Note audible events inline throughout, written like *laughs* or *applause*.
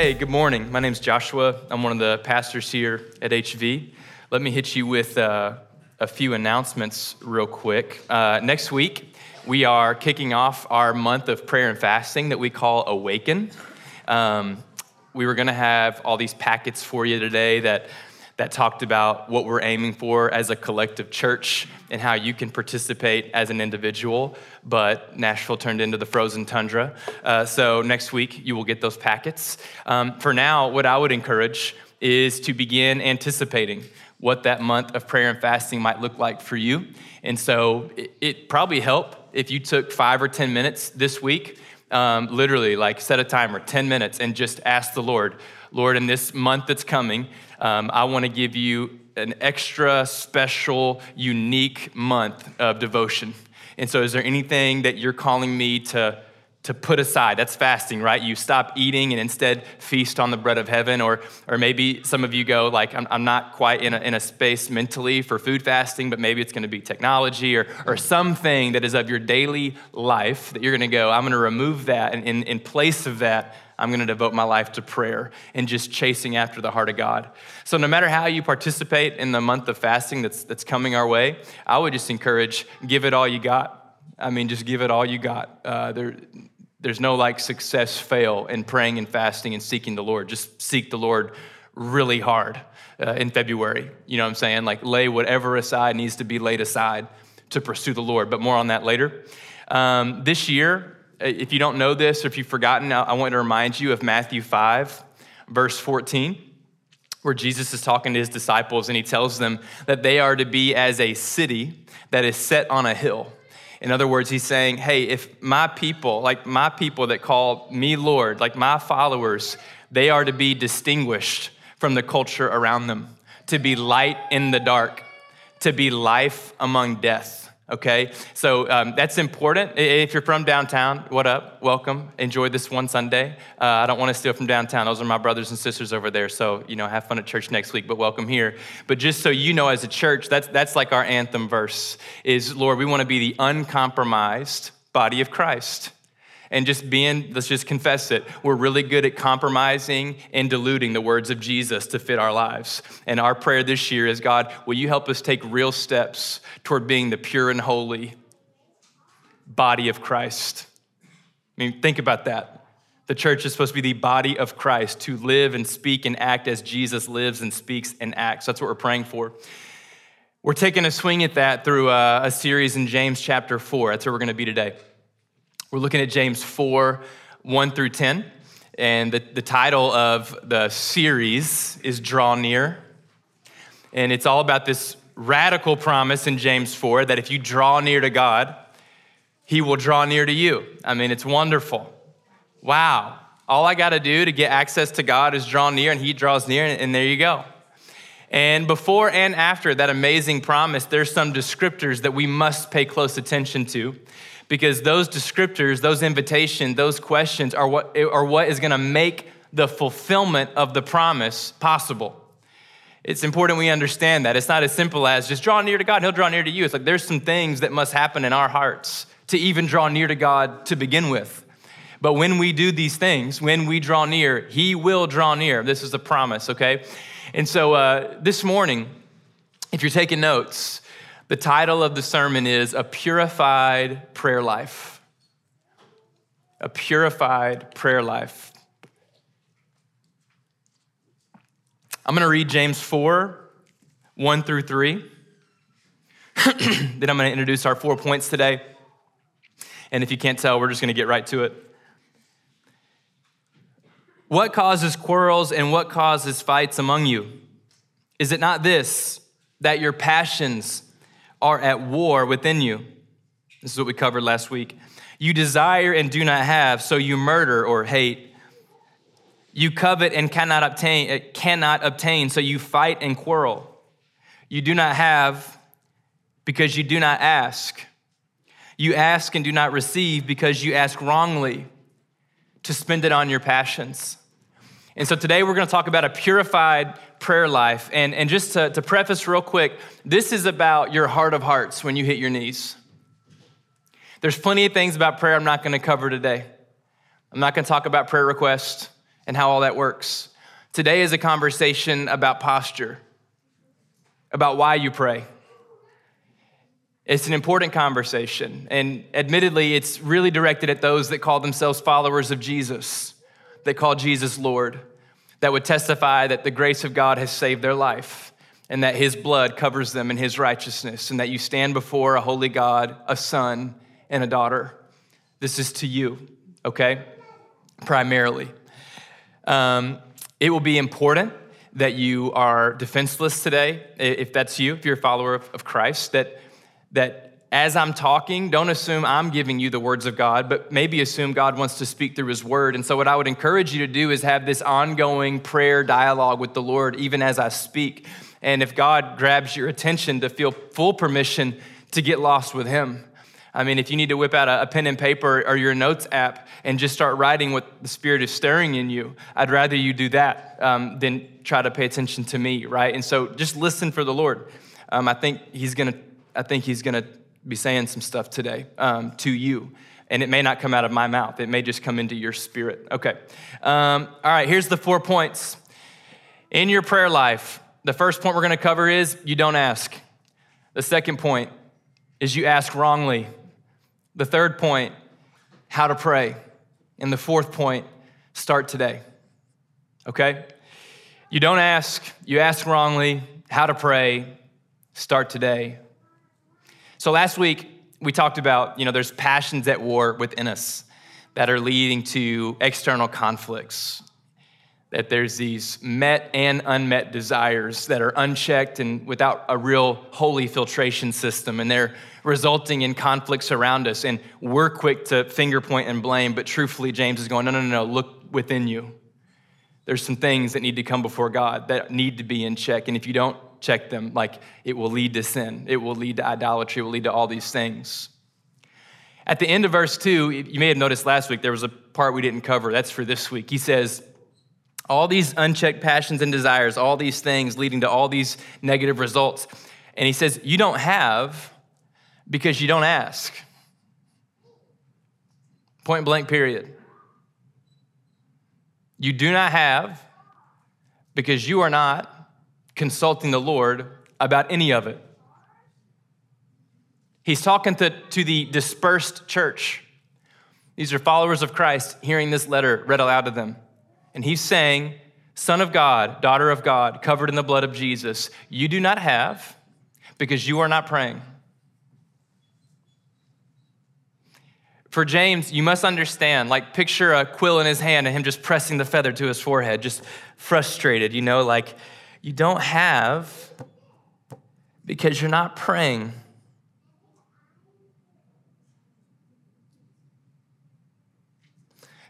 Hey, good morning. My name's Joshua. I'm one of the pastors here at HV. Let me hit you with uh, a few announcements real quick. Uh, next week, we are kicking off our month of prayer and fasting that we call Awaken. Um, we were going to have all these packets for you today that that talked about what we're aiming for as a collective church and how you can participate as an individual. But Nashville turned into the frozen tundra. Uh, so next week, you will get those packets. Um, for now, what I would encourage is to begin anticipating what that month of prayer and fasting might look like for you. And so it, it probably help if you took five or 10 minutes this week, um, literally, like set a timer, 10 minutes, and just ask the Lord, Lord, in this month that's coming, um, I want to give you an extra special, unique month of devotion. And so, is there anything that you're calling me to? to put aside. That's fasting, right? You stop eating and instead feast on the bread of heaven. Or, or maybe some of you go, like, I'm, I'm not quite in a, in a space mentally for food fasting, but maybe it's going to be technology or, or something that is of your daily life that you're going to go, I'm going to remove that. And in, in place of that, I'm going to devote my life to prayer and just chasing after the heart of God. So, no matter how you participate in the month of fasting that's, that's coming our way, I would just encourage give it all you got. I mean, just give it all you got. Uh, there, there's no like success fail in praying and fasting and seeking the Lord. Just seek the Lord really hard uh, in February. You know what I'm saying? Like, lay whatever aside needs to be laid aside to pursue the Lord, but more on that later. Um, this year, if you don't know this or if you've forgotten, I want to remind you of Matthew 5, verse 14, where Jesus is talking to his disciples and he tells them that they are to be as a city that is set on a hill. In other words, he's saying, hey, if my people, like my people that call me Lord, like my followers, they are to be distinguished from the culture around them, to be light in the dark, to be life among death okay? So um, that's important. If you're from downtown, what up? Welcome. Enjoy this one Sunday. Uh, I don't want to steal from downtown. Those are my brothers and sisters over there. So, you know, have fun at church next week, but welcome here. But just so you know, as a church, that's, that's like our anthem verse is, Lord, we want to be the uncompromised body of Christ and just being, let's just confess it, we're really good at compromising and diluting the words of Jesus to fit our lives. And our prayer this year is God, will you help us take real steps toward being the pure and holy body of Christ? I mean, think about that. The church is supposed to be the body of Christ, to live and speak and act as Jesus lives and speaks and acts. That's what we're praying for. We're taking a swing at that through a, a series in James chapter 4. That's where we're going to be today. We're looking at James 4 1 through 10. And the, the title of the series is Draw Near. And it's all about this radical promise in James 4 that if you draw near to God, he will draw near to you. I mean, it's wonderful. Wow. All I got to do to get access to God is draw near, and he draws near, and there you go. And before and after that amazing promise, there's some descriptors that we must pay close attention to because those descriptors, those invitations, those questions are what, are what is going to make the fulfillment of the promise possible. It's important we understand that. It's not as simple as just draw near to God He'll draw near to you. It's like there's some things that must happen in our hearts to even draw near to God to begin with. But when we do these things, when we draw near, He will draw near. This is a promise, okay? And so uh, this morning, if you're taking notes, the title of the sermon is A Purified Prayer Life. A Purified Prayer Life. I'm going to read James 4 1 through 3. *clears throat* then I'm going to introduce our four points today. And if you can't tell, we're just going to get right to it. What causes quarrels and what causes fights among you? Is it not this, that your passions are at war within you. This is what we covered last week. You desire and do not have, so you murder or hate. You covet and cannot obtain, uh, cannot obtain, so you fight and quarrel. You do not have because you do not ask. You ask and do not receive because you ask wrongly to spend it on your passions. And so today we're going to talk about a purified prayer life. And, and just to, to preface real quick, this is about your heart of hearts when you hit your knees. There's plenty of things about prayer I'm not going to cover today. I'm not going to talk about prayer requests. and how all that works. Today is a conversation about posture, about why you pray. It's an important conversation, and admittedly, it's really directed at those that call themselves followers of Jesus, that call Jesus Lord, that would testify that the grace of God has saved their life and that his blood covers them in his righteousness, and that you stand before a holy God, a son, and a daughter. This is to you, okay? Primarily. Um, it will be important that you are defenseless today, if that's you, if you're a follower of, of Christ, that, that as I'm talking, don't assume I'm giving you the words of God, but maybe assume God wants to speak through his word. And so, what I would encourage you to do is have this ongoing prayer dialogue with the Lord, even as I speak. And if God grabs your attention, to feel full permission to get lost with him. I mean, if you need to whip out a, pen and paper or your notes app and just start writing what the Spirit is stirring in you, I'd rather you do that um, than try to pay attention to me, right? And so just listen for the Lord. Um, I think He's gonna. I think He's gonna be saying some stuff today um, to you, and it may not come out of my mouth. It may just come into your spirit. Okay. Um, all right. Here's the four points in your prayer life. The first point we're going to cover is you don't ask. The second point is you ask wrongly. The third point, how to pray. And the fourth point, start today. Okay? You don't ask, you ask wrongly, how to pray, start today. So last week, we talked about, you know, there's passions at war within us that are leading to external conflicts. That there's these met and unmet desires that are unchecked and without a real holy filtration system. And they're resulting in conflicts around us. And we're quick to finger point and blame, but truthfully, James is going, no, no, no, no, look within you. There's some things that need to come before God that need to be in check. And if you don't check them, like it will lead to sin, it will lead to idolatry, it will lead to all these things. At the end of verse 2, you may have noticed last week there was a part we didn't cover. That's for this week. He says, all these unchecked passions and desires, all these things leading to all these negative results. And he says, You don't have because you don't ask. Point blank, period. You do not have because you are not consulting the Lord about any of it. He's talking to, to the dispersed church. These are followers of Christ hearing this letter read aloud to them. And he's saying, Son of God, daughter of God, covered in the blood of Jesus, you do not have because you are not praying. For James, you must understand, like picture a quill in his hand and him just pressing the feather to his forehead, just frustrated, you know, like you don't have because you're not praying.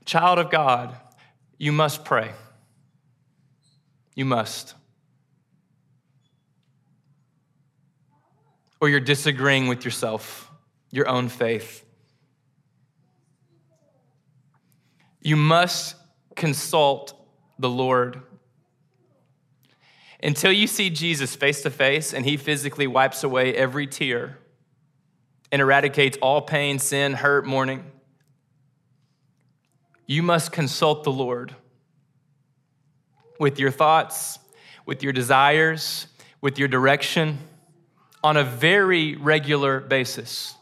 Child of God, you must pray. You must. Or you're disagreeing with yourself, your own faith. You must consult the Lord. Until you see Jesus face to face and he physically wipes away every tear and eradicates all pain, sin, hurt, mourning, you must consult the Lord with your thoughts, with your desires, with your direction on a very regular basis.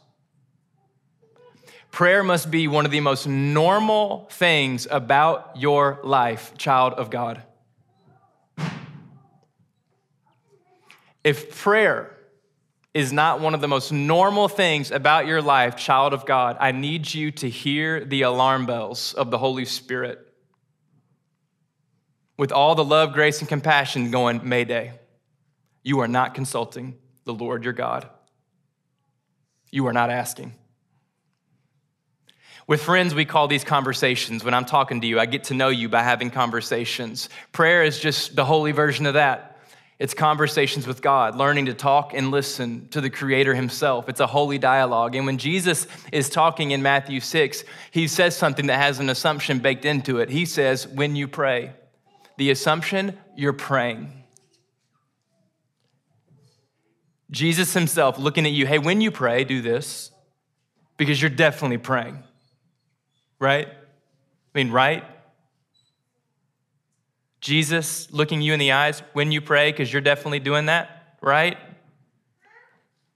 Prayer must be one of the most normal things about your life, child of God. If prayer is not one of the most normal things about your life, child of God, I need you to hear the alarm bells of the Holy Spirit with all the love, grace, and compassion going, Mayday. You are not consulting the Lord your God. You are not asking. With friends, we call these conversations. When I'm talking to you, I get to know you by having conversations. Prayer is just the holy version of that. It's conversations with God, learning to talk and listen to the Creator Himself. It's a holy dialogue. And when Jesus is talking in Matthew 6, He says something that has an assumption baked into it. He says, When you pray, the assumption, you're praying. Jesus Himself looking at you, hey, when you pray, do this, because you're definitely praying right? I mean, right? Jesus looking you in the eyes when you pray, because you're definitely doing that, right?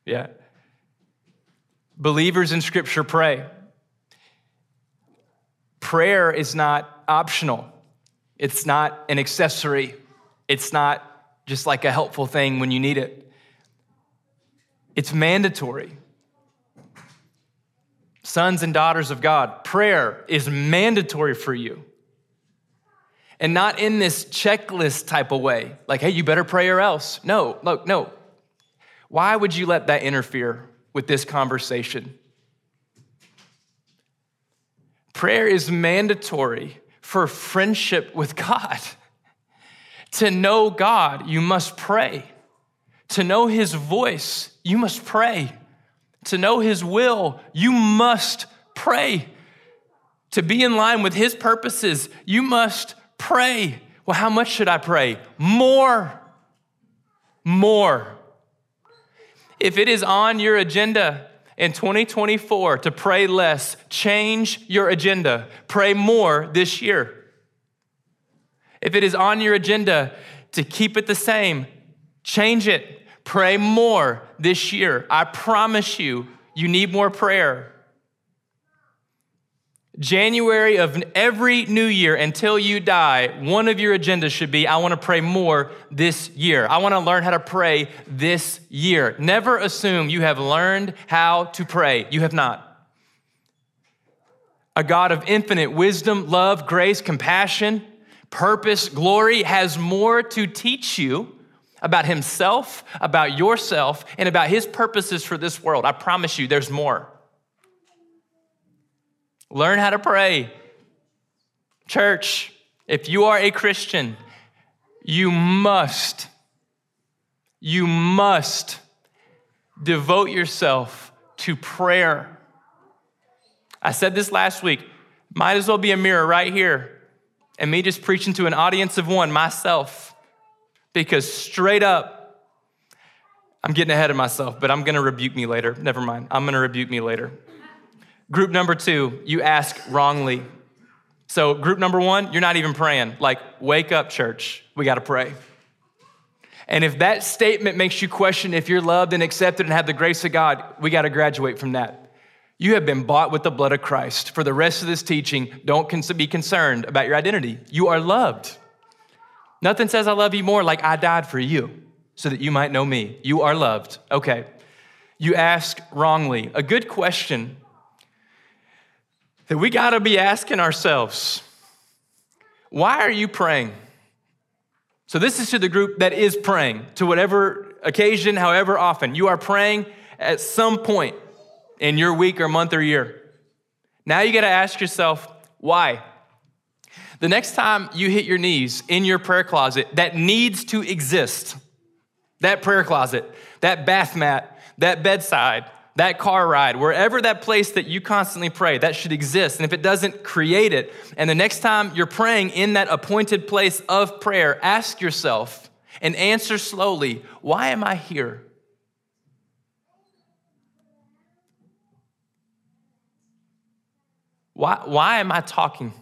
Yeah. Believers in Scripture pray. Prayer is not optional, it's not an accessory, it's not just like a helpful thing when you need it. It's mandatory. Sons and daughters of God, prayer is mandatory for you. And not in this checklist type of way, like, hey, you better pray or else. No, look, no. Why would you let that interfere with this conversation? Prayer is mandatory for friendship with God. To know God, you must pray. To know His voice, you must pray. To know His will, you must pray. To be in line with His purposes, you must pray. Well, how much should I pray? More. More. If it is on your agenda in 2024 to pray less, change your agenda. Pray more this year. If it is on your agenda to keep it the same, change it. Pray more this year. I promise you, you need more prayer. January of every new year until you die, one of your agendas should be I want to pray more this year. I want to learn how to pray this year. Never assume you have learned how to pray. You have not. A God of infinite wisdom, love, grace, compassion, purpose, glory has more to teach you about himself, about yourself, and about his purposes for this world. I promise you, there's more. Learn how to pray. Church, if you are a Christian, you must, you must devote yourself to prayer. I said this last week. Might as well be a mirror right here and me just preaching to an audience of one, myself, because straight up, I'm getting ahead of myself, but I'm gonna rebuke me later. Never mind, I'm gonna rebuke me later. Group number two, you ask wrongly. So, group number one, you're not even praying. Like, wake up, church, we gotta pray. And if that statement makes you question if you're loved and accepted and have the grace of God, we gotta graduate from that. You have been bought with the blood of Christ. For the rest of this teaching, don't be concerned about your identity. You are loved. Nothing says I love you more like I died for you so that you might know me. You are loved. Okay. You ask wrongly. A good question that we got to be asking ourselves why are you praying? So, this is to the group that is praying, to whatever occasion, however often. You are praying at some point in your week or month or year. Now you got to ask yourself, why? The next time you hit your knees in your prayer closet that needs to exist, that prayer closet, that bath mat, that bedside, that car ride, wherever that place that you constantly pray, that should exist. And if it doesn't, create it. And the next time you're praying in that appointed place of prayer, ask yourself and answer slowly, why am I here? Why, why am I talking?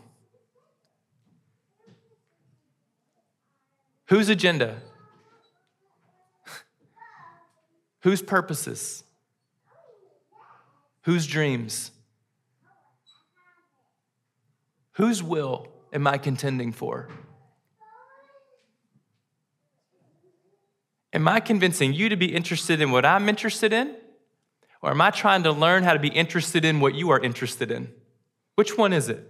Whose agenda? *laughs* Whose purposes? Whose dreams? Whose will am I contending for? Am I convincing you to be interested in what I'm interested in? Or am I trying to learn how to be interested in what you are interested in? Which one is it?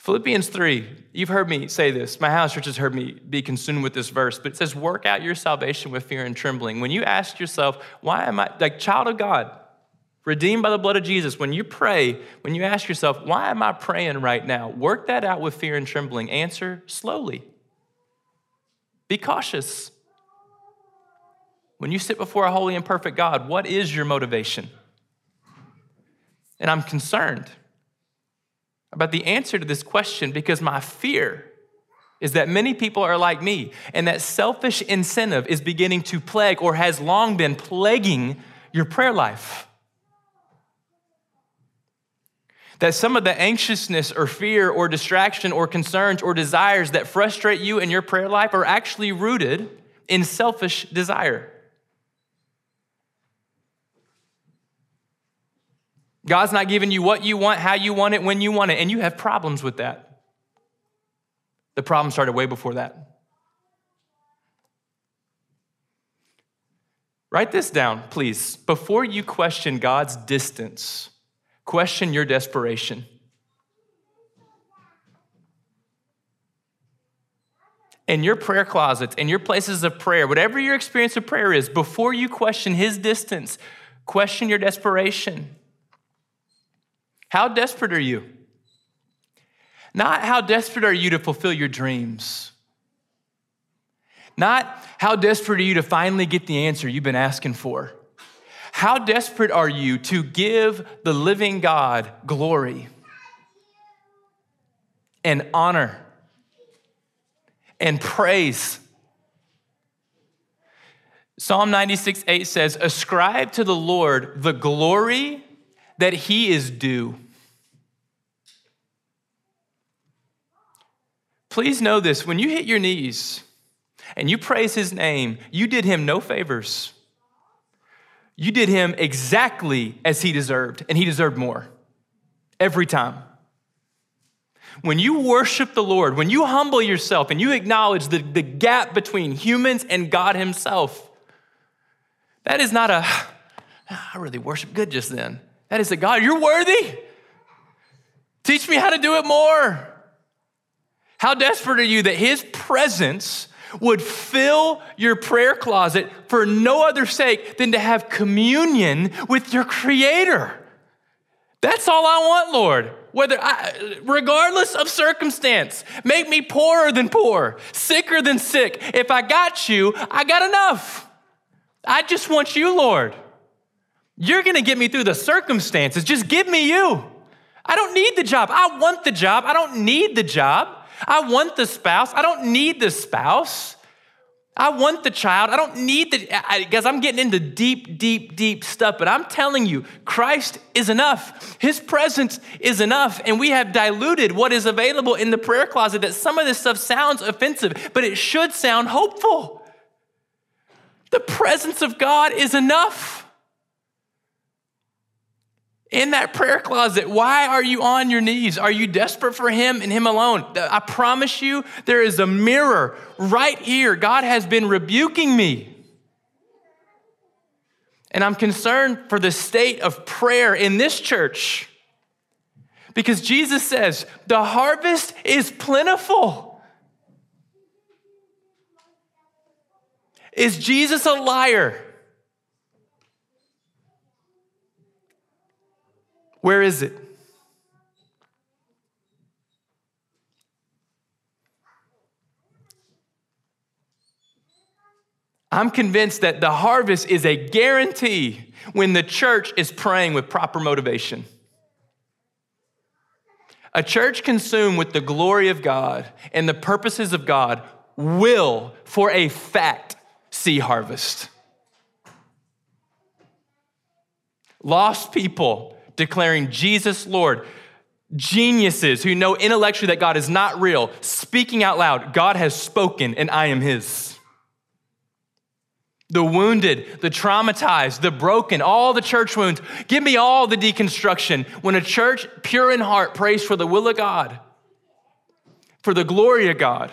Philippians 3, you've heard me say this. My house church has heard me be consumed with this verse, but it says, Work out your salvation with fear and trembling. When you ask yourself, Why am I, like, child of God, redeemed by the blood of Jesus, when you pray, when you ask yourself, Why am I praying right now? Work that out with fear and trembling. Answer slowly. Be cautious. When you sit before a holy and perfect God, what is your motivation? And I'm concerned about the answer to this question because my fear is that many people are like me and that selfish incentive is beginning to plague or has long been plaguing your prayer life. that some of the anxiousness or fear or distraction or concerns or desires that frustrate you in your prayer life are actually rooted in selfish desire. God's not giving you what you want, how you want it, when you want it, and you have problems with that. The problem started way before that. Write this down, please. Before you question God's distance, question your desperation. In your prayer closets, in your places of prayer, whatever your experience of prayer is, before you question His distance, question your desperation. How desperate are you? Not how desperate are you to fulfill your dreams. Not how desperate are you to finally get the answer you've been asking for. How desperate are you to give the living God glory and honor and praise? Psalm 96 8 says, Ascribe to the Lord the glory that he is due. Please know this when you hit your knees and you praise his name, you did him no favors. You did him exactly as he deserved, and he deserved more every time. When you worship the Lord, when you humble yourself and you acknowledge the, the gap between humans and God Himself, that is not a, I really worship good just then. That is a God, you're worthy. Teach me how to do it more. How desperate are you that His presence would fill your prayer closet for no other sake than to have communion with your Creator? That's all I want, Lord. Whether I, regardless of circumstance, make me poorer than poor, sicker than sick. If I got you, I got enough. I just want you, Lord. You're going to get me through the circumstances. Just give me you. I don't need the job. I want the job. I don't need the job. I want the spouse. I don't need the spouse. I want the child. I don't need the, I, guys, I'm getting into deep, deep, deep stuff, but I'm telling you, Christ is enough. His presence is enough. And we have diluted what is available in the prayer closet that some of this stuff sounds offensive, but it should sound hopeful. The presence of God is enough in that prayer closet. Why are you on your knees? Are you desperate for Him and Him alone? I promise you, there is a mirror right here. God has been rebuking me. And I'm concerned for the state of prayer in this church because Jesus says, the harvest is plentiful. Is Jesus a liar? Where is it? I'm convinced that the harvest is a guarantee when the church is praying with proper motivation. A church consumed with the glory of God and the purposes of God will, for a fact, see harvest. Lost people declaring Jesus Lord. Geniuses who know intellectually that God is not real, speaking out loud, God has spoken and I am His. The wounded, the traumatized, the broken, all the church wounds. Give me all the deconstruction. When a church pure in heart prays for the will of God, for the glory of God,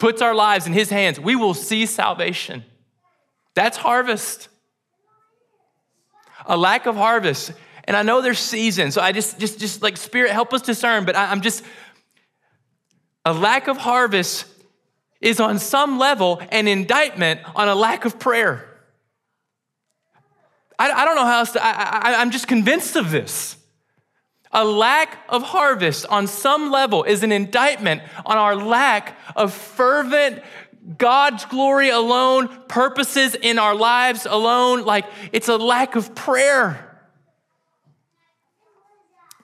puts our lives in His hands, we will see salvation. That's harvest. A lack of harvest and I know there's seasons, so I just, just, just like Spirit, help us discern. But I, I'm just, a lack of harvest is on some level an indictment on a lack of prayer. I, I don't know how else to, I, I, I'm just convinced of this. A lack of harvest on some level is an indictment on our lack of fervent, God's glory alone, purposes in our lives alone. Like it's a lack of prayer.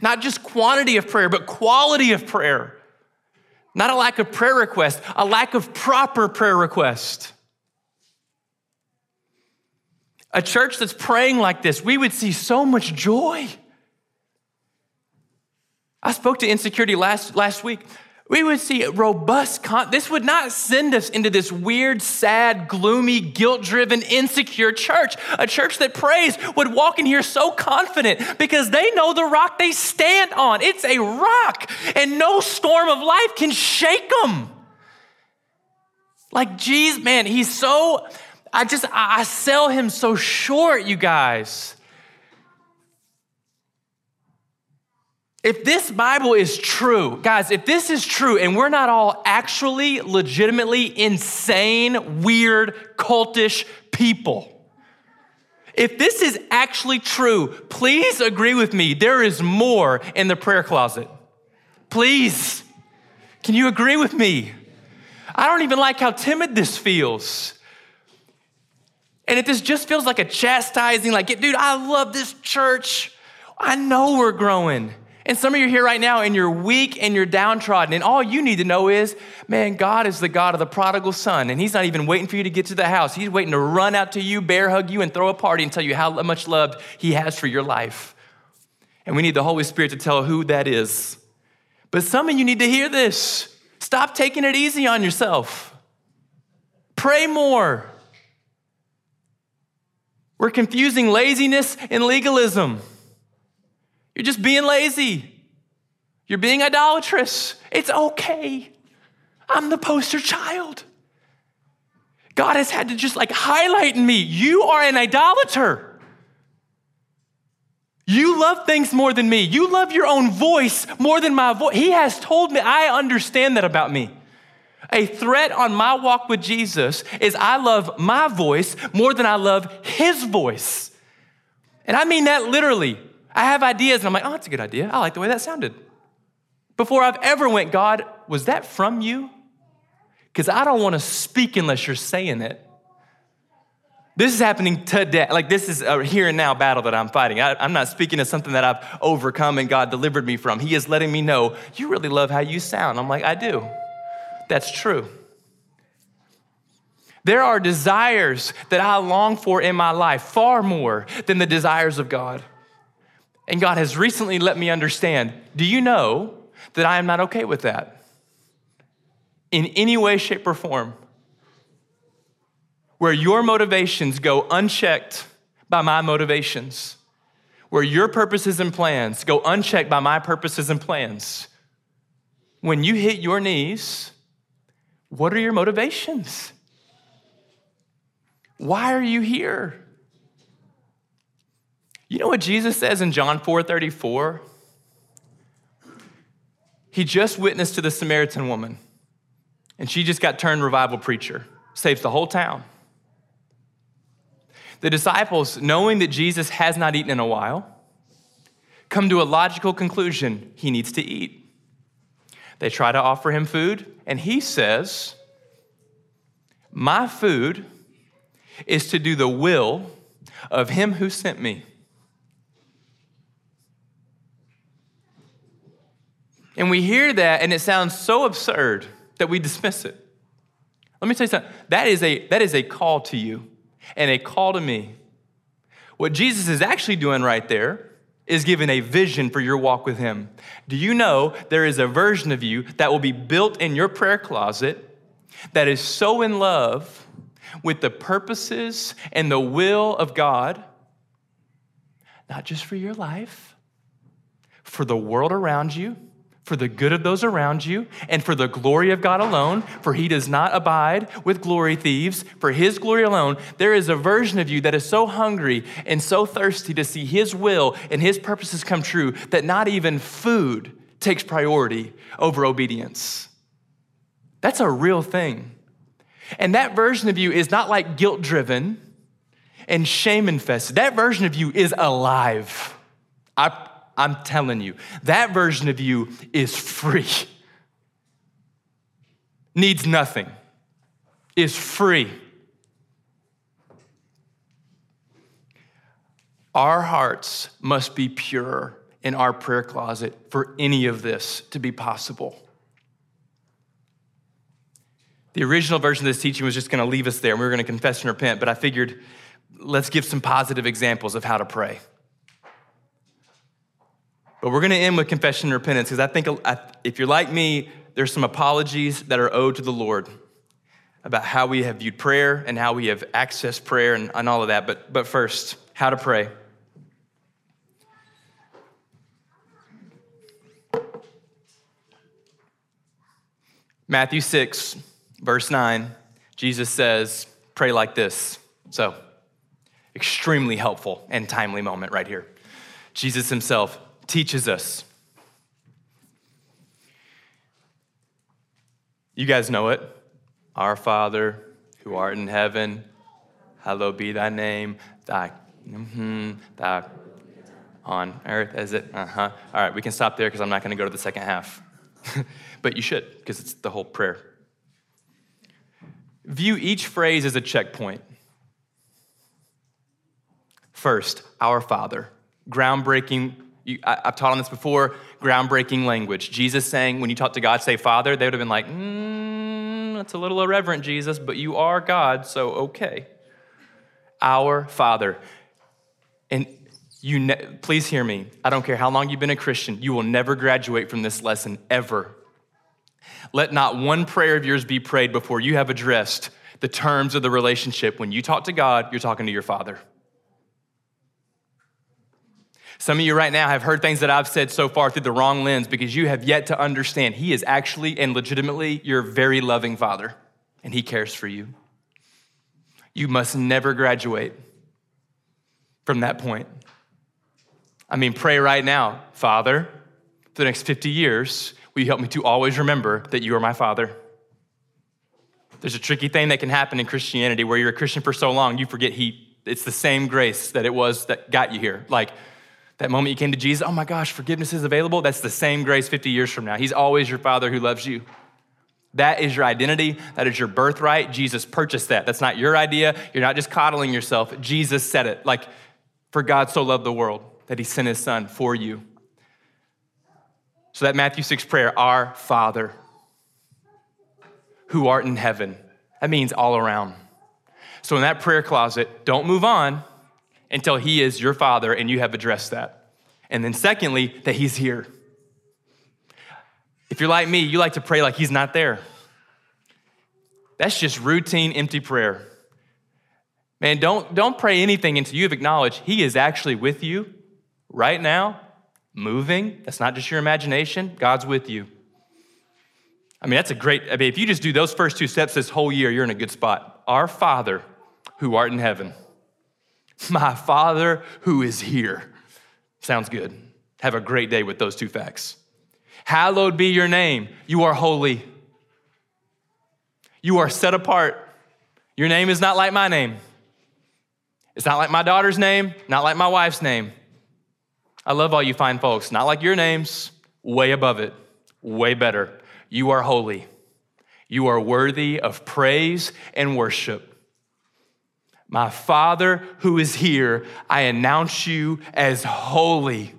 Not just quantity of prayer, but quality of prayer. Not a lack of prayer request, a lack of proper prayer request. A church that's praying like this, we would see so much joy. I spoke to insecurity last, last week. We would see robust, con- this would not send us into this weird, sad, gloomy, guilt driven, insecure church. A church that prays would walk in here so confident because they know the rock they stand on. It's a rock, and no storm of life can shake them. Like, geez, man, he's so, I just, I sell him so short, you guys. If this Bible is true, guys, if this is true and we're not all actually legitimately insane, weird, cultish people, if this is actually true, please agree with me. There is more in the prayer closet. Please. Can you agree with me? I don't even like how timid this feels. And if this just feels like a chastising, like, dude, I love this church. I know we're growing. And some of you are here right now and you're weak and you're downtrodden. And all you need to know is, man, God is the God of the prodigal son. And He's not even waiting for you to get to the house. He's waiting to run out to you, bear hug you, and throw a party and tell you how much love He has for your life. And we need the Holy Spirit to tell who that is. But some of you need to hear this. Stop taking it easy on yourself. Pray more. We're confusing laziness and legalism. You're just being lazy. You're being idolatrous. It's okay. I'm the poster child. God has had to just like highlight in me, you are an idolater. You love things more than me. You love your own voice more than my voice. He has told me, I understand that about me. A threat on my walk with Jesus is I love my voice more than I love his voice. And I mean that literally. I have ideas and I'm like, oh, that's a good idea. I like the way that sounded. Before I've ever went, God, was that from you? Because I don't want to speak unless you're saying it. This is happening today. Like, this is a here and now battle that I'm fighting. I, am not speaking of something that I've overcome and God delivered me from. He is letting me know, you really love how you sound. I'm like, I do. That's true. There are desires that I long for in my life far more than the desires of God. And God has recently let me understand do you know that I am not okay with that? In any way, shape, or form. Where your motivations go unchecked by my motivations, where your purposes and plans go unchecked by my purposes and plans. When you hit your knees, what are your motivations? Why are you here? You know what Jesus says in John 4 34? He just witnessed to the Samaritan woman, and she just got turned revival preacher, saves the whole town. The disciples, knowing that Jesus has not eaten in a while, come to a logical conclusion he needs to eat. They try to offer him food, and he says, My food is to do the will of him who sent me. And we hear that and it sounds so absurd that we dismiss it. Let me tell you something. That is a, that is a call to you and a call to me. What Jesus is actually doing right there is giving a vision for your walk with Him. Do you know there is a version of you that will be built in your prayer closet that is so in love with the purposes and the will of God, not just for your life, for the world around you for the good of those around you and for the glory of God alone, for he does not abide with glory thieves, for his glory alone, there is a version of you that is so hungry and so thirsty to see his will and his purposes come true that not even food takes priority over obedience. That's a real thing. And that version of you is not like guilt driven and shame infested. That version of you is alive. I I'm telling you, that version of you is free, needs nothing, is free. Our hearts must be pure in our prayer closet for any of this to be possible. The original version of this teaching was just going to leave us there and we were going to confess and repent, but I figured let's give some positive examples of how to pray. But we're going to end with confession and repentance because I think uh, if you're like me, there's some apologies that are owed to the Lord about how we have viewed prayer and how we have accessed prayer and, and all of that. But, but first, how to pray. Matthew 6, verse 9, Jesus says, Pray like this. So, extremely helpful and timely moment right here. Jesus himself teaches us. You guys know it. Our Father, who art in heaven, hallowed be thy name. Thy, mm-hmm, thy on earth as it. Uh huh. All right, we can stop there because I'm not going to go to the second half. *laughs* but you should because it's the whole prayer. View each phrase as a checkpoint. First, our Father. Groundbreaking, I, have taught on this before, groundbreaking language. Jesus saying, when you talk to God, say Father, they would have been like, mm, that's a little irreverent, Jesus, but you are God, so okay. Our Father. And you ne- please hear me. I don't care how long you've been a Christian, you will never graduate from this lesson ever. Let not one prayer of yours be prayed before you have addressed the terms of the relationship. When you talk to God, you're talking to your Father. Some of you right now have heard things that I've said so far through the wrong lens because you have yet to understand He is actually and legitimately your very loving Father, and He cares for you. You must never graduate from that point. I mean, pray right now, Father, for the next 50 years, will you help me to always remember that you are my Father? There's a tricky thing that can happen in Christianity where you're a Christian for so long, you forget He, it's the same grace that it was that got you here. Like, that moment you came to Jesus, oh my gosh, forgiveness is available. That's the same grace 50 years from now. He's always your Father who loves you. That is your identity. That is your birthright. Jesus purchased that. That's not your idea. You're not just coddling yourself. Jesus said it. Like, for God so loved the world that he sent his son for you. So that Matthew 6 prayer, our Father who art in heaven, that means all around. So in that prayer closet, don't move on until He is your Father and you have addressed that. And then, secondly, that He's here. If you're like me, you like to pray like He's not there. That's just routine, empty prayer. Man, don't, don't pray anything until you've acknowledged He is actually with you right now, moving. That's not just your imagination, God's with you. I mean, that's a great, I mean, if you just do those first two steps this whole year, you're in a good spot. Our Father who art in heaven. My Father who is here. Sounds good. Have a great day with those two facts. Hallowed be your name. You are holy. You are set apart. Your name is not like my name. It's not like my daughter's name, not like my wife's name. I love all you fine folks. Not like your names, way above it, way better. You are holy. You are worthy of praise and worship. My Father who is here, I announce you as holy.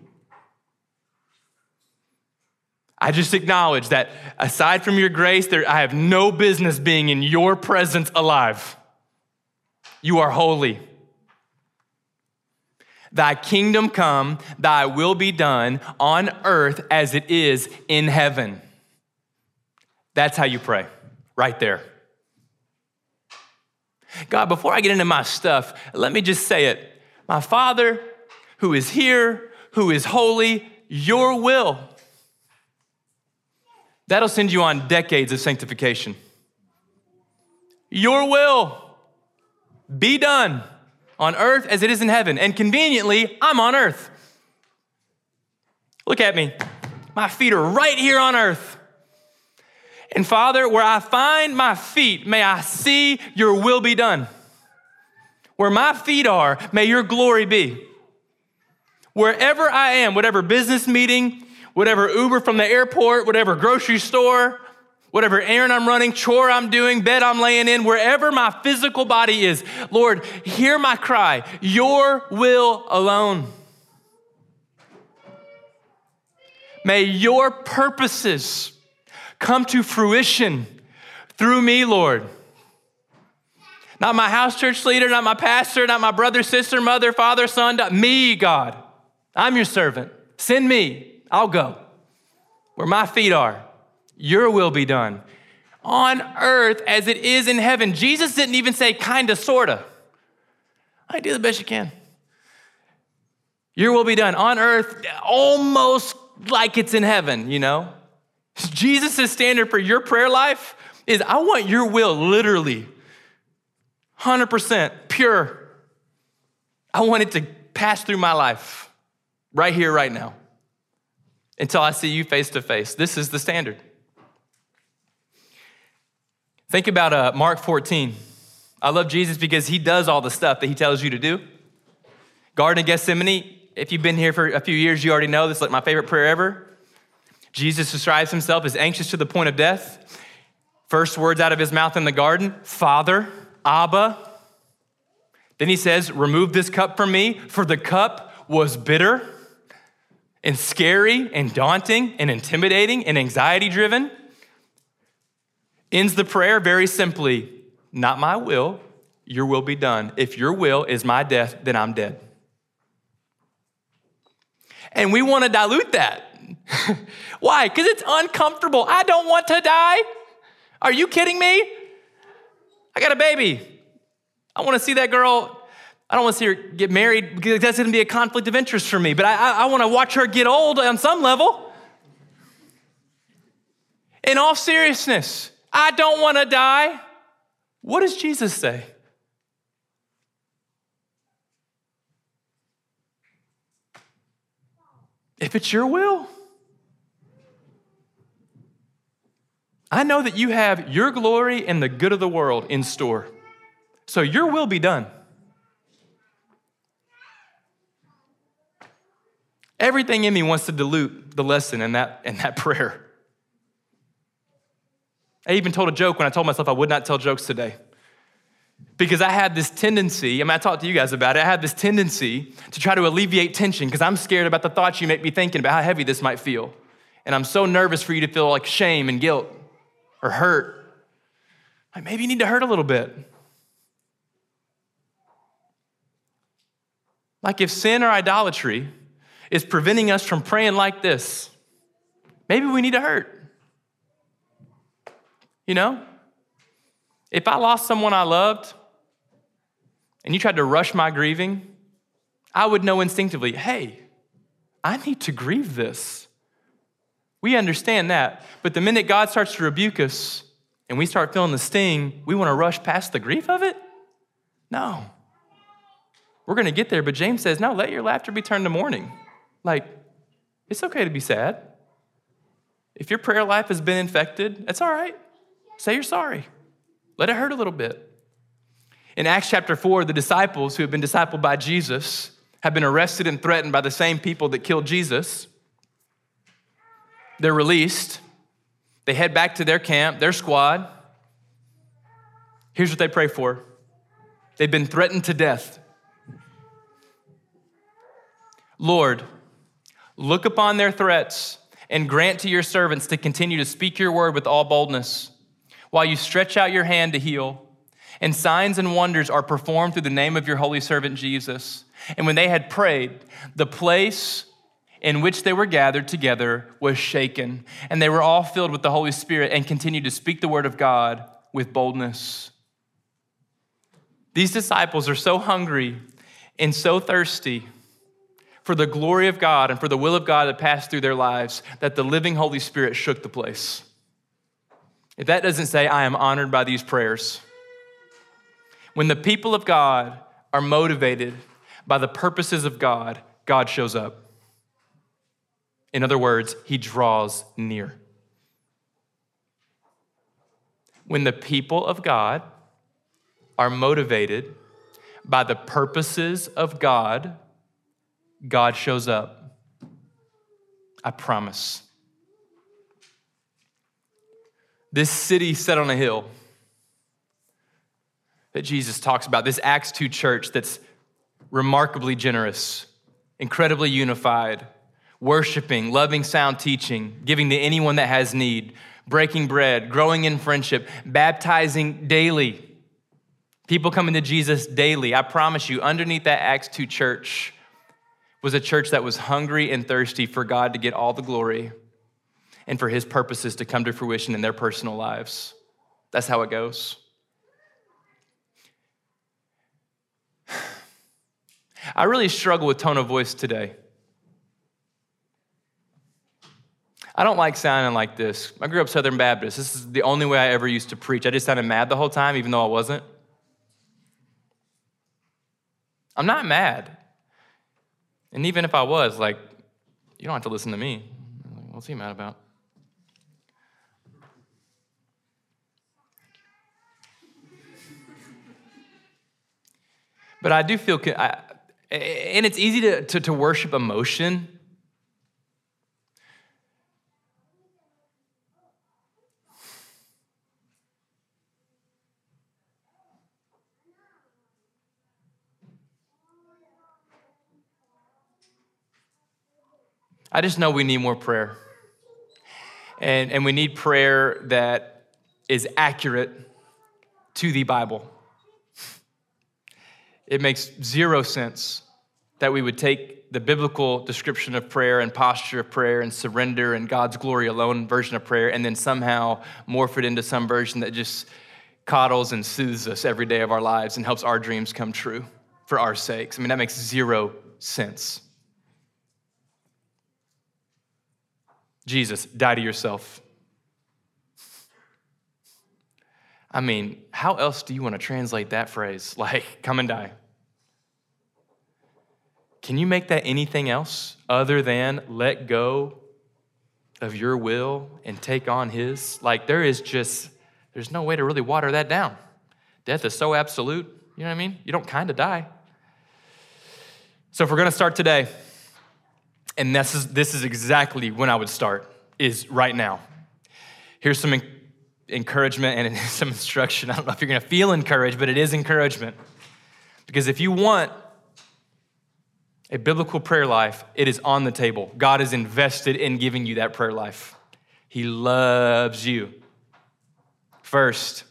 I just acknowledge that aside from your grace, there, I have no business being in your presence alive. You are holy. Thy kingdom come, thy will be done on earth as it is in heaven. That's how you pray, right there. God, before I get into my stuff, let me just say it. My Father, who is here, who is holy, your will. That'll send you on decades of sanctification. Your will be done on earth as it is in heaven. And conveniently, I'm on earth. Look at me. My feet are right here on earth. And Father, where I find my feet, may I see your will be done. Where my feet are, may your glory be. Wherever I am, whatever business meeting, whatever Uber from the airport, whatever grocery store, whatever errand I'm running, chore I'm doing, bed I'm laying in, wherever my physical body is, Lord, hear my cry, your will alone. May your purposes come to fruition through me, Lord. Not my house church leader, not my pastor, not my brother, sister, mother, father, son, me, God. I'm your servant. Send me. I'll go. Where my feet are, your will be done. On earth as it is in heaven. Jesus didn't even say kinda, sorta. I do the best you can. Your will be done on earth, almost like it's in heaven, you know? Jesus' standard for your prayer life is I want your will literally 100% pure. I want it to pass through my life right here, right now, until I see you face to face. This is the standard. Think about uh, Mark 14. I love Jesus because he does all the stuff that he tells you to do. Garden of Gethsemane, if you've been here for a few years, you already know this is like my favorite prayer ever. Jesus describes himself as anxious to the point of death. First words out of his mouth in the garden Father, Abba. Then he says, Remove this cup from me, for the cup was bitter and scary and daunting and intimidating and anxiety driven. Ends the prayer very simply Not my will, your will be done. If your will is my death, then I'm dead. And we want to dilute that. *laughs* Why? Because it's uncomfortable. I don't want to die. Are you kidding me? I got a baby. I want to see that girl. I don't want to see her get married because that's going to be a conflict of interest for me, but I, I, I want to watch her get old on some level. In all seriousness, I don't want to die. What does Jesus say? If it's your will, I know that you have your glory and the good of the world in store. So your will be done. Everything in me wants to dilute the lesson in that, in that *laughs* prayer. I even told a joke when I told myself I would not tell jokes today. Because I had this tendency, I mean, I talked to you guys about it, I had this tendency to try to alleviate tension because I'm scared about the thoughts you make me thinking about how heavy this might feel. And I'm so nervous for you to feel like shame and guilt or hurt. Like maybe you need to hurt a little bit. Like if sin or idolatry is preventing us from praying like this, maybe we need to hurt. You know? If I lost someone I loved and you tried to rush my grieving, I would know instinctively, hey, I need to grieve this. We understand that. But the minute God starts to rebuke us and we start feeling the sting, we want to rush past the grief of it? No. We're going to get there, but James says, no, let your laughter be turned to mourning. Like, it's okay to be sad. If your prayer life has been infected, it's all right. Say you're sorry. Let it hurt a little bit. In Acts chapter 4, the disciples who have been discipled by Jesus have been arrested and threatened by the same people that killed Jesus. They're released. They head back to their camp, their squad. Here's what they pray for they've been threatened to death. Lord, look upon their threats and grant to your servants to continue to speak your word with all boldness while you stretch out your hand to heal. And signs and wonders are performed through the name of your holy servant Jesus. And when they had prayed, the place in which they were gathered together was shaken, and they were all filled with the Holy Spirit and continued to speak the word of God with boldness. These disciples are so hungry and so thirsty for the glory of God and for the will of God that passed through their lives that the living Holy Spirit shook the place. If that doesn't say, I am honored by these prayers, when the people of God are motivated by the purposes of God, God shows up. In other words, he draws near. When the people of God are motivated by the purposes of God, God shows up. I promise. This city set on a hill that Jesus talks about, this Acts 2 church that's remarkably generous, incredibly unified, worshiping, loving sound teaching, giving to anyone that has need, breaking bread, growing in friendship, baptizing daily. People coming to Jesus daily. I promise you, underneath that Acts 2 church was a church that was hungry and thirsty for God to get all the glory and for his purposes to come to fruition in their personal lives. That's how it goes. *sighs* I really struggle with tone of voice today. I don't like sounding like this. I grew up Southern Baptist. This is the only way I ever used to preach. I just sounded mad the whole time, even though I wasn't. I'm not mad. And even if I was, like, you don't have to listen to me. What's he mad about? But I do feel, I, and it's easy to, to, to worship emotion. I just know we need more prayer. And, and we need prayer that is accurate to the Bible. It makes zero sense that we would take the biblical description of prayer and posture of prayer and surrender and God's glory alone version of prayer and then somehow morph it into some version that just coddles and soothes us every day of our lives and helps our dreams come true for our sakes. I mean, that makes zero sense. Jesus, die to yourself. I mean, how else do you want to translate that phrase? *laughs* Like, come and die. Can you make that anything else other than let go of your will and take on His? Like, there is just, there's no way to really water that down. Death is so absolute. You know what I mean? You don't kind of die. So, if we're going to start today, and this is, this is exactly when I would start, is right now. Here's some encouragement and *laughs* some instruction. I don't know if you're going to feel encouraged, but it is encouragement. Because if you want a biblical prayer life, it is on the table. God is invested in giving you that prayer life. He loves you. First,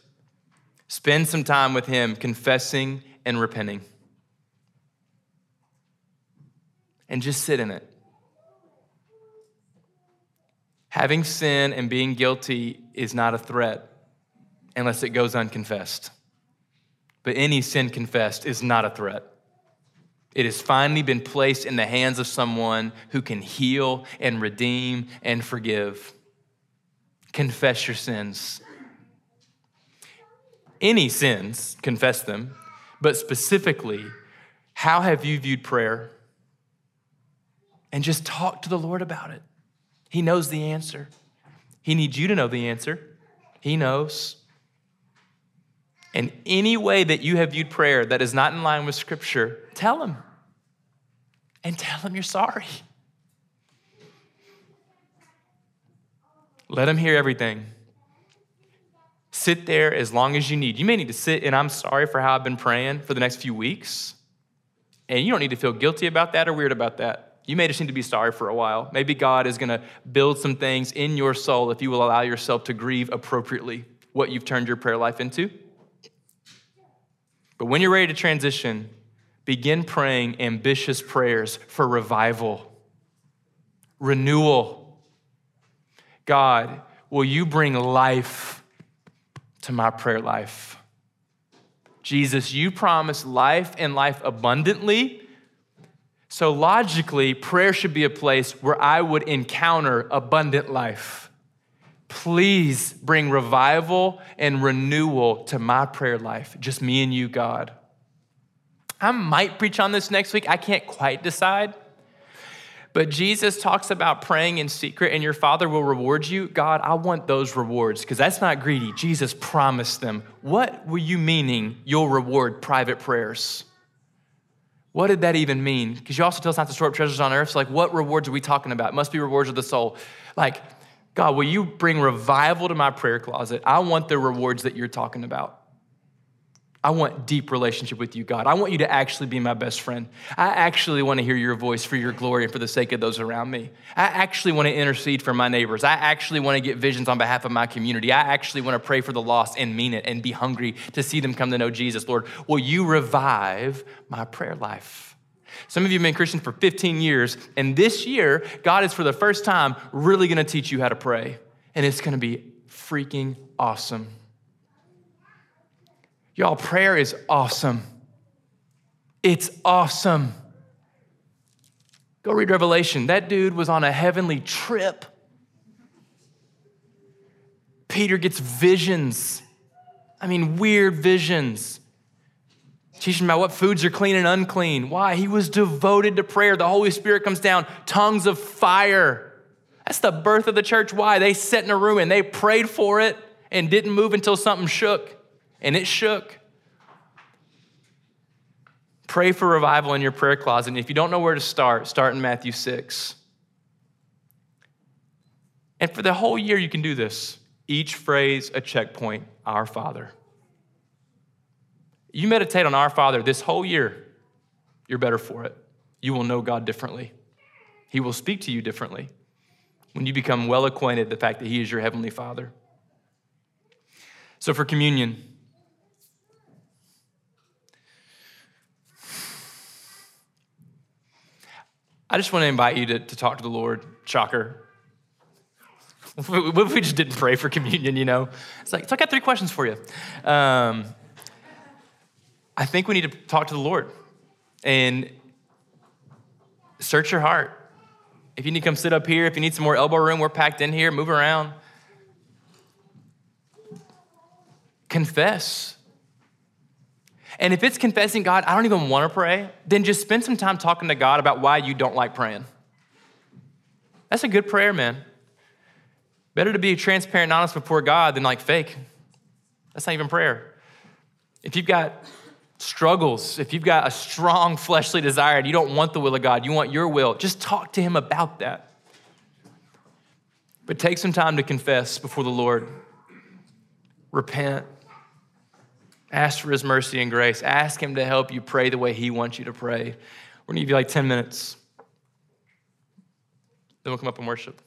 spend some time with Him confessing and repenting. And just sit in it. Having sin and being guilty is not a threat unless it goes unconfessed. But any sin confessed is not a threat. It has finally been placed in the hands of someone who can heal and redeem and forgive. Confess your sins. Any sins, confess them, but specifically, how have you viewed prayer? And just talk to the Lord about it. He knows the answer. He needs you to know the answer. He knows. And any way that you have viewed prayer that is not in line with Scripture, tell him. And tell him you're sorry. Let him hear everything. Sit there as long as you need. You may need to sit and I'm sorry for how I've been praying for the next few weeks. And you don't need to feel guilty about that or weird about that. You may just need to be sorry for a while. Maybe God is going to build some things in your soul if you will allow yourself to grieve appropriately what you've turned your prayer life into. But when you're ready to transition, begin praying ambitious prayers for revival, renewal. God, will you bring life to my prayer life? Jesus, you promise life and life abundantly so, logically, prayer should be a place where I would encounter abundant life. Please bring revival and renewal to my prayer life, just me and you, God. I might preach on this next week. I can't quite decide. But Jesus talks about praying in secret and your Father will reward you. God, I want those rewards because that's not greedy. Jesus promised them. What were you meaning you'll reward private prayers? What did that even mean? Because you also tell us not to store up treasures on earth. So, like, what rewards are we talking about? It must be rewards of the soul. Like, God, will you bring revival to my prayer closet? I want the rewards that you're talking about. I want deep relationship with you, God. I want you to actually be my best friend. I actually want to hear your voice for your glory and for the sake of those around me. I actually want to intercede for my neighbors. I actually want to get visions on behalf of my community. I actually want to pray for the lost and mean it and be hungry to see them come to know Jesus. Lord, will you revive my prayer life? Some of you have been Christians for 15 years, and this year, God is for the first time really gonna teach you how to pray. And it's gonna be freaking awesome. Y'all, prayer is awesome. It's awesome. Go read Revelation. That dude was on a heavenly trip. Peter gets visions. I mean, weird visions. Teaching about what foods are clean and unclean. Why? He was devoted to prayer. The Holy Spirit comes down, tongues of fire. That's the birth of the church. Why? They sat in a room and they prayed for it and didn't move until something shook. And it shook. Pray for revival in your prayer closet. And if you don't know where to start, start in Matthew 6. And for the whole year, you can do this. Each phrase a checkpoint Our Father. You meditate on Our Father this whole year, you're better for it. You will know God differently. He will speak to you differently when you become well acquainted the fact that He is your Heavenly Father. So, for communion, I just want to invite you to, to talk to the Lord. Shocker. What if we just didn't pray for communion, you know? It's like, so I got three questions for you. Um, I think we need to talk to the Lord and search your heart. If you need to come sit up here, if you need some more elbow room, we're packed in here, move around. Confess. And if it's confessing, God, I don't even want to pray, then just spend some time talking to God about why you don't like praying. That's a good prayer, man. Better to be transparent and honest before God than like fake. That's not even prayer. If you've got struggles, if you've got a strong *laughs* fleshly desire and you don't want the will of God, you want your will, just talk to Him about that. But take some time to confess before the Lord. Repent. Ask for his mercy and grace. Ask him to help you pray the way he wants you to pray. We're going to give you like 10 minutes. Then we'll come up and worship.